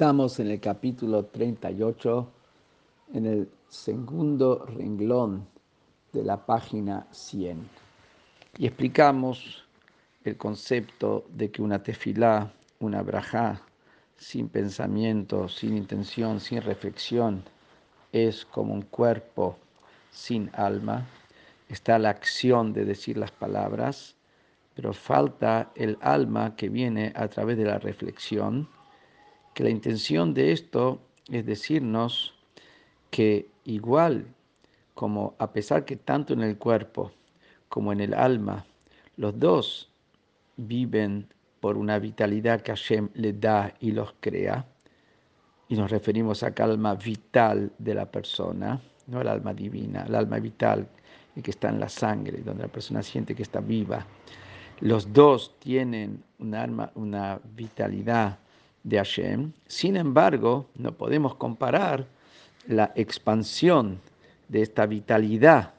Estamos en el capítulo 38, en el segundo renglón de la página 100. Y explicamos el concepto de que una tefilá, una brajá, sin pensamiento, sin intención, sin reflexión, es como un cuerpo sin alma. Está la acción de decir las palabras, pero falta el alma que viene a través de la reflexión que la intención de esto es decirnos que igual como a pesar que tanto en el cuerpo como en el alma, los dos viven por una vitalidad que Hashem le da y los crea, y nos referimos a alma vital de la persona, no el alma divina, el alma vital que está en la sangre, donde la persona siente que está viva. Los dos tienen un alma, una vitalidad de Hashem. Sin embargo, no podemos comparar la expansión de esta vitalidad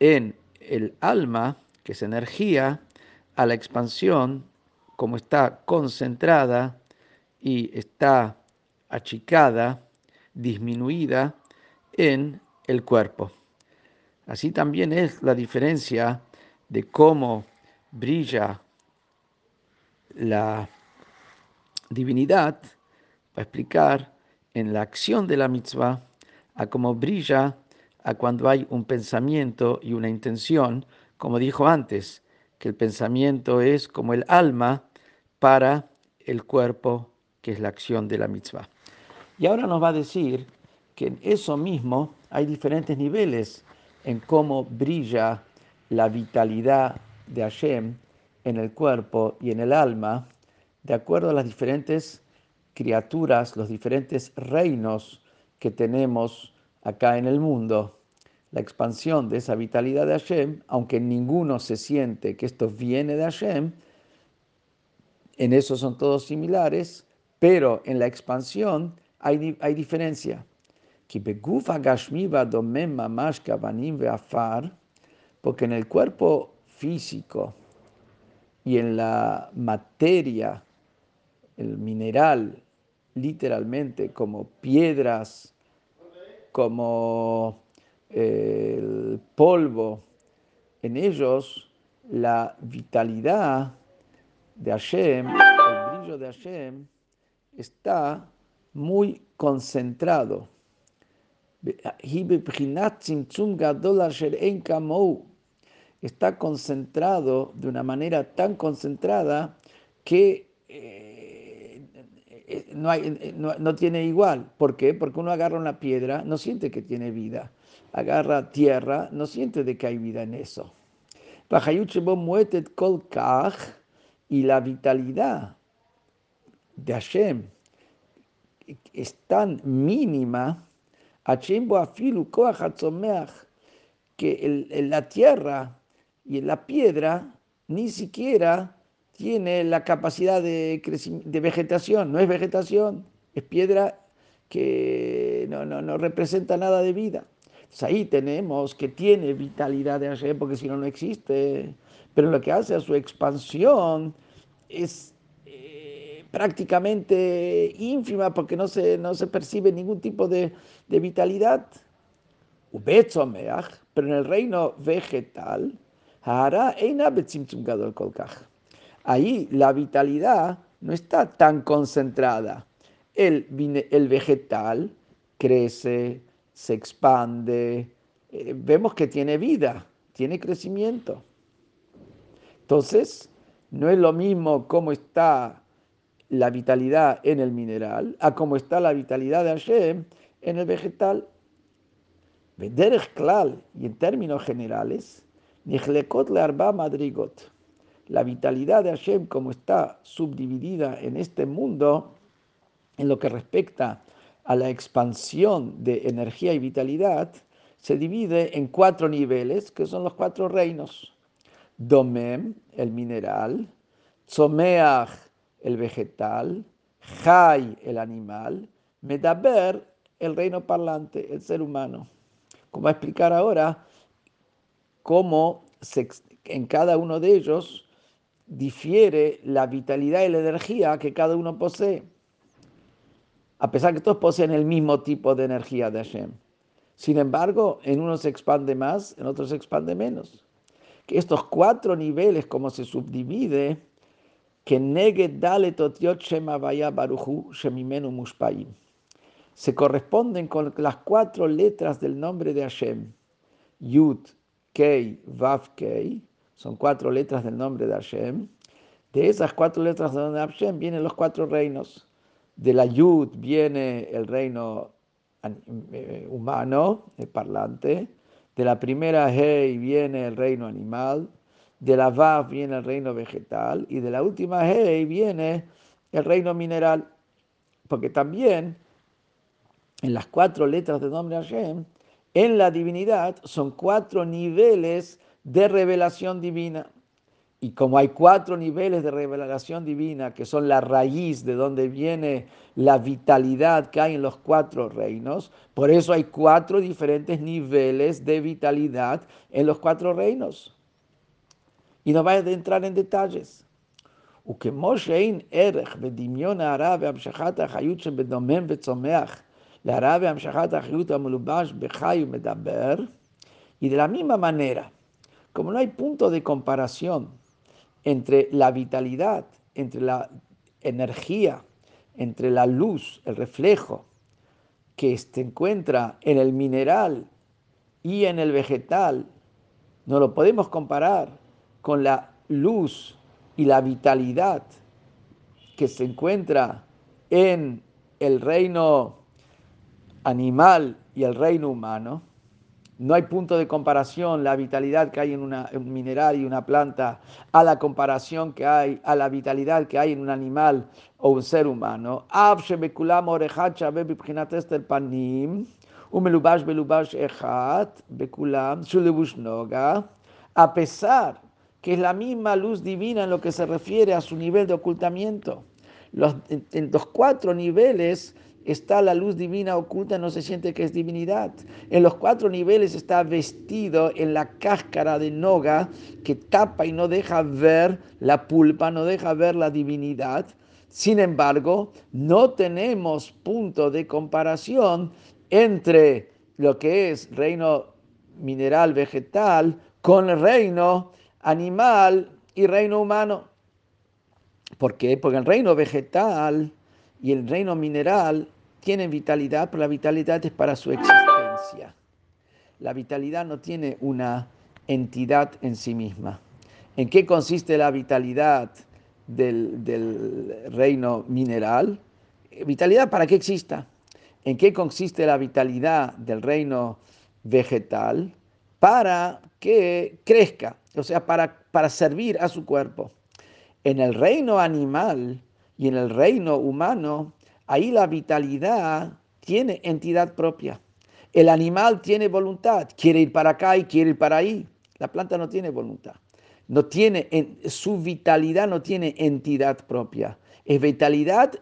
en el alma, que es energía, a la expansión como está concentrada y está achicada, disminuida en el cuerpo. Así también es la diferencia de cómo brilla la divinidad para explicar en la acción de la mitzvah a cómo brilla a cuando hay un pensamiento y una intención, como dijo antes, que el pensamiento es como el alma para el cuerpo, que es la acción de la mitzvah. Y ahora nos va a decir que en eso mismo hay diferentes niveles en cómo brilla la vitalidad de Hashem en el cuerpo y en el alma, de acuerdo a las diferentes criaturas, los diferentes reinos que tenemos acá en el mundo. La expansión de esa vitalidad de Hashem, aunque ninguno se siente que esto viene de Hashem, en eso son todos similares, pero en la expansión hay, hay diferencia. Porque en el cuerpo físico y en la materia el mineral literalmente como piedras, como eh, el polvo, en ellos la vitalidad de Hashem, el brillo de Hashem, está muy concentrado. Está concentrado de una manera tan concentrada que eh, eh, eh, no, tiene igual. ¿Por qué? Porque uno agarra una piedra, no siente que tiene vida. Agarra tierra, no siente de que hay vida en eso. Y la vitalidad de Hashem es tan mínima que la tierra y la piedra ni siquiera tiene la capacidad de, de vegetación, no es vegetación, es piedra que no, no, no, representa nada de vida. Entonces ahí tenemos que tiene vitalidad de Hashem, porque si no, no existe. Pero lo que hace a su expansión es eh, prácticamente ínfima, porque no se, no se percibe ningún tipo de, de vitalidad. Pero en el reino vegetal, hará eina gadol kolkach ahí la vitalidad no está tan concentrada. El, el vegetal crece, se expande, eh, vemos que tiene vida, tiene crecimiento. Entonces, no es lo mismo cómo está la vitalidad en el mineral a cómo está la vitalidad de Hashem en el vegetal. Vender klal y en términos generales, Nichlekot le arba madrigot la vitalidad de Hashem como está subdividida en este mundo, en lo que respecta a la expansión de energía y vitalidad, se divide en cuatro niveles, que son los cuatro reinos. Domem, el mineral, Tzomeach, el vegetal, Jai, el animal, Medaber, el reino parlante, el ser humano. Como explicar ahora cómo en cada uno de ellos difiere la vitalidad y la energía que cada uno posee. a pesar que todos poseen el mismo tipo de energía de Hashem. Sin embargo, en unos se expande más, en otros se expande menos. Que estos cuatro niveles, como se subdivide, que negue dale totiot shema baruchu shemimenu mushpaim, se corresponden con las cuatro letras del nombre de Hashem. Yud, Kei, Vav, Kei, son cuatro letras del nombre de Hashem. De esas cuatro letras del nombre de Hashem vienen los cuatro reinos. De la Yud viene el reino eh, humano, el parlante. De la primera Hei viene el reino animal. De la Vav viene el reino vegetal. Y de la última Hei viene el reino mineral. Porque también en las cuatro letras del nombre Hashem, en la divinidad son cuatro niveles de revelación divina. Y como hay cuatro niveles de revelación divina, que son la raíz de donde viene la vitalidad que hay en los cuatro reinos, por eso hay cuatro diferentes niveles de vitalidad en los cuatro reinos. Y no voy a entrar en detalles. Y de la misma manera, como no hay punto de comparación entre la vitalidad, entre la energía, entre la luz, el reflejo que se encuentra en el mineral y en el vegetal, no lo podemos comparar con la luz y la vitalidad que se encuentra en el reino animal y el reino humano, no hay punto de comparación la vitalidad que hay en, un mineral y una planta a la comparación que hay, a la vitalidad que hay en un animal o un ser humano. A pesar que es la misma luz divina en lo que se refiere a su nivel de ocultamiento. Los, en los cuatro niveles está la luz divina oculta, no se siente que es divinidad. En los cuatro niveles está vestido en la cáscara de noga que tapa y no deja ver la pulpa, no deja ver la divinidad. Sin embargo, no tenemos punto de comparación entre lo que es reino mineral vegetal con el reino animal y reino humano. ¿Por qué? Porque el reino vegetal y el reino mineral tienen vitalidad, pero la vitalidad es para su existencia. La vitalidad no tiene una entidad en sí misma. ¿En qué consiste la vitalidad del, reino mineral? Vitalidad para que exista. ¿En qué consiste la vitalidad del reino vegetal? Para que crezca, o sea, para, para servir a su cuerpo. En el reino animal y en el reino humano ahí la vitalidad tiene entidad propia. El animal tiene voluntad, quiere ir para acá y quiere ir para ahí. La planta no tiene voluntad. No tiene, su vitalidad no tiene entidad propia. Es vitalidad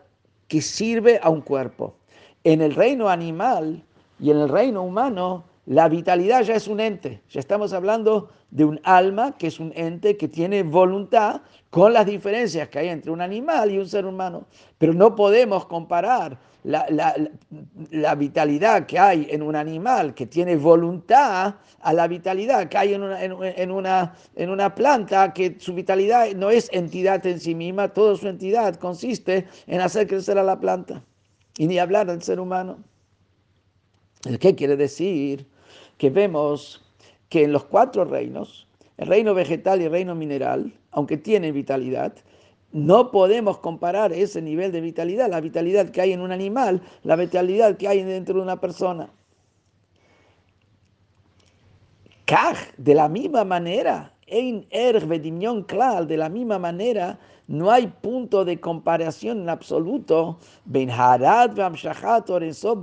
que sirve a un cuerpo. En el reino animal y en el reino humano, la vitalidad ya es un ente. Ya estamos hablando de un alma que es un ente que tiene voluntad con las diferencias que hay entre un animal y un ser humano. Pero no podemos comparar la, vitalidad que hay en un animal que tiene voluntad a la vitalidad que hay en una, en, una, en una planta que su vitalidad no es entidad en sí misma, toda su entidad consiste en hacer crecer a la planta y ni hablar del ser humano. ¿Qué quiere decir? Que vemos que en los cuatro reinos, el reino vegetal y el reino mineral, aunque tienen vitalidad, no podemos comparar ese nivel de vitalidad, la vitalidad que hay en un animal, la vitalidad que hay dentro de una persona. de la misma manera, en er de la misma manera, no hay punto de comparación en absoluto. Ben harad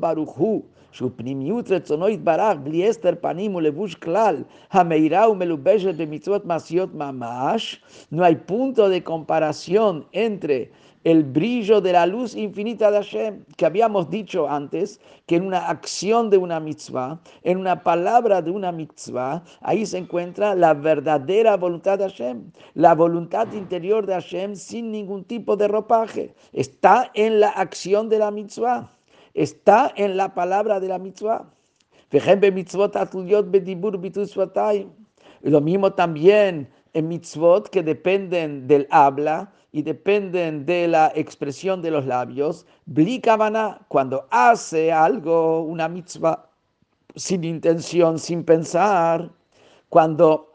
baruchu שהוא פנימיות רצונו יתברך, בלי הסתר פנים ולבוש כלל, המאירה ומלובשת במצוות מעשיות ממש, no hay punto de comparación entre el brillo de la luz infinita de Hashem, que habíamos dicho antes, que en una acción de una mitzvah, en una palabra de una mitzvah, ahí se encuentra la verdadera voluntad de Hashem, la voluntad interior de Hashem sin ningún tipo de ropaje. Está en la acción de la mitzvah. está en la palabra de la mitzvah. Lo mismo también en mitzvot que dependen del habla y dependen de la expresión de los labios. Blikavana, cuando hace algo, una mitzvah, sin intención, sin pensar, cuando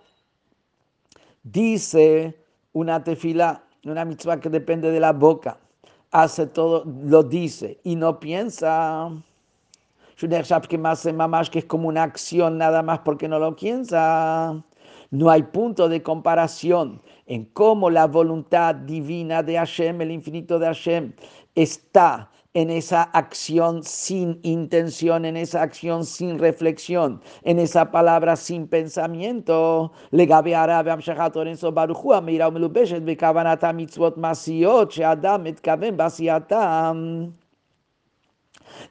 dice una tefila, una mitzvah que depende de la boca, hace todo, lo dice y no piensa. que más que es como una acción nada más porque no lo piensa. No hay punto de comparación en cómo la voluntad divina de Hashem, el infinito de Hashem, está en esa acción sin intención, en esa acción sin reflexión, en esa palabra sin pensamiento.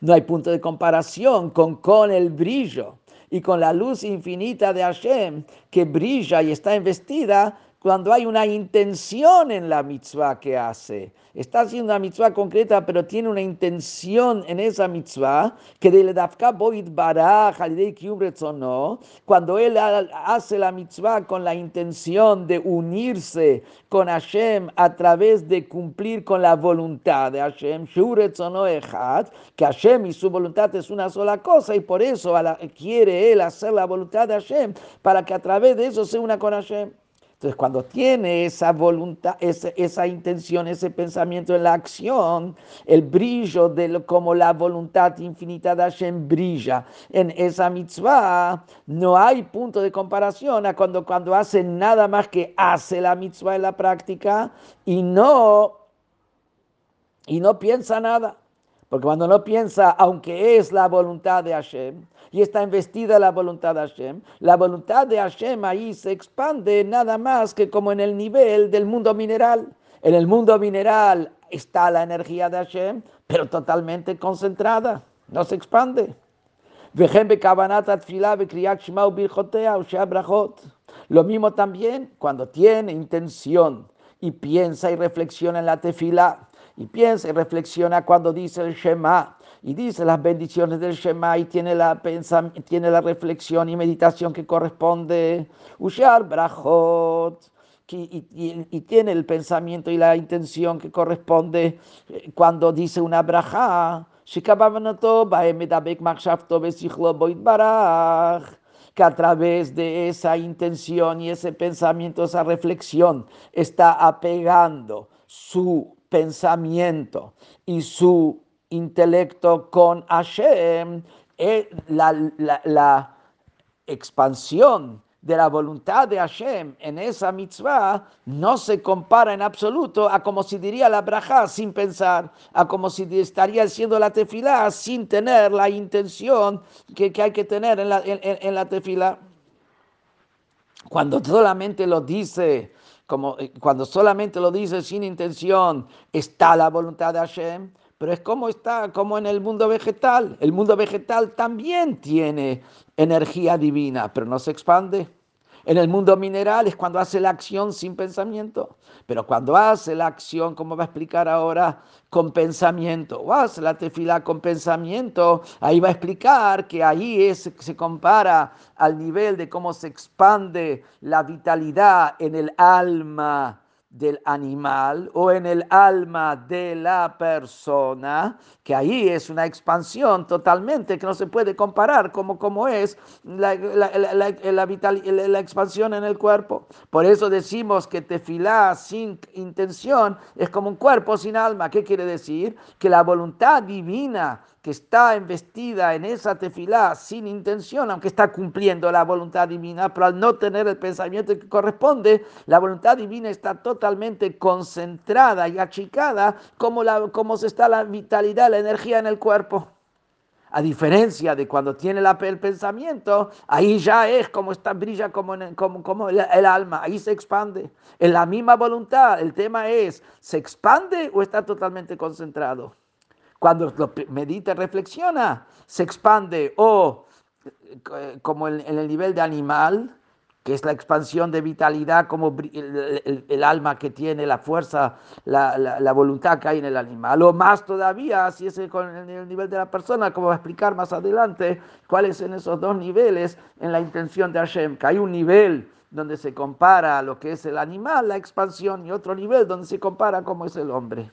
No hay punto de comparación con, con el brillo y con la luz infinita de Hashem que brilla y está investida cuando hay una intención en la mitzvah que hace. Está haciendo una mitzvah concreta, pero tiene una intención en esa mitzvah que de no. Cuando él hace la mitzvah con la intención de unirse con Hashem a través de cumplir con la voluntad de Hashem, que Hashem y su voluntad es una sola cosa y por eso quiere él hacer la voluntad de Hashem para que a través de eso se una con Hashem. Entonces, cuando tiene esa voluntad, esa, intención, ese pensamiento en la acción, el brillo de como la voluntad infinita de Hashem brilla en esa mitzvah, no hay punto de comparación a cuando, cuando hace nada más que hace la mitzvah en la práctica y no, y no piensa nada. Porque cuando no piensa, aunque es la voluntad de Hashem, y está investida la voluntad de Hashem, la voluntad de Hashem ahí se expande nada más que como en el nivel del mundo mineral. En el mundo mineral está la energía de Hashem, pero totalmente concentrada, no se expande. Lo mismo también cuando tiene intención y piensa y reflexiona en la tefila y piensa y reflexiona cuando dice el Shema y dice las bendiciones del Shema y tiene la, tiene la reflexión y meditación que corresponde, Ushar Brachot, y, y, tiene el pensamiento y la intención que corresponde eh, cuando dice una braja, que a través de esa intención y ese pensamiento, esa reflexión, está apegando su pensamiento y su intelecto con Hashem, eh, la, la, expansión de la voluntad de Hashem en esa mitzvah no se compara en absoluto a como si diría la braja sin pensar, a como si estaría haciendo la tefilá sin tener la intención que, hay que tener en la, en, la tefilá. Cuando solamente lo dice, como, eh, cuando solamente lo dice sin intención, está la voluntad de Hashem, pero es como está, como en el mundo vegetal. El mundo vegetal también tiene energía divina, pero no se expande. En el mundo mineral es cuando hace la acción sin pensamiento, pero cuando hace la acción, como va a explicar ahora, con pensamiento, o hace la tefila con pensamiento, ahí va a explicar que ahí es, se compara al nivel de cómo se expande la vitalidad en el alma del animal o en el alma de la persona, que ahí es una expansión totalmente que no se puede comparar como, como es la, la, la, la expansión en el cuerpo. Por eso decimos que tefilá sin intención es como un cuerpo sin alma. ¿Qué quiere decir? Que la voluntad divina que está investida en esa tefilá sin intención, aunque está cumpliendo la voluntad divina, pero al no tener el pensamiento que corresponde, la voluntad divina está totalmente concentrada y achicada como, la, como se está la vitalidad, la energía en el cuerpo. A diferencia de cuando tiene el pensamiento, ahí ya es como está, brilla como, como, como el, el, alma, ahí se expande. En la misma voluntad, el tema es, ¿se expande o está totalmente concentrado? Cuando lo medita, reflexiona, se expande o eh, como en, el nivel de animal, que es la expansión de vitalidad, como el, alma que tiene, la fuerza, la, voluntad que hay en el animal. O más todavía, si es con el nivel de la persona, como va a explicar más adelante, cuáles son esos dos niveles en la intención de Hashem, que hay un nivel donde se compara lo que es el animal, la expansión, y otro nivel donde se compara cómo es el hombre.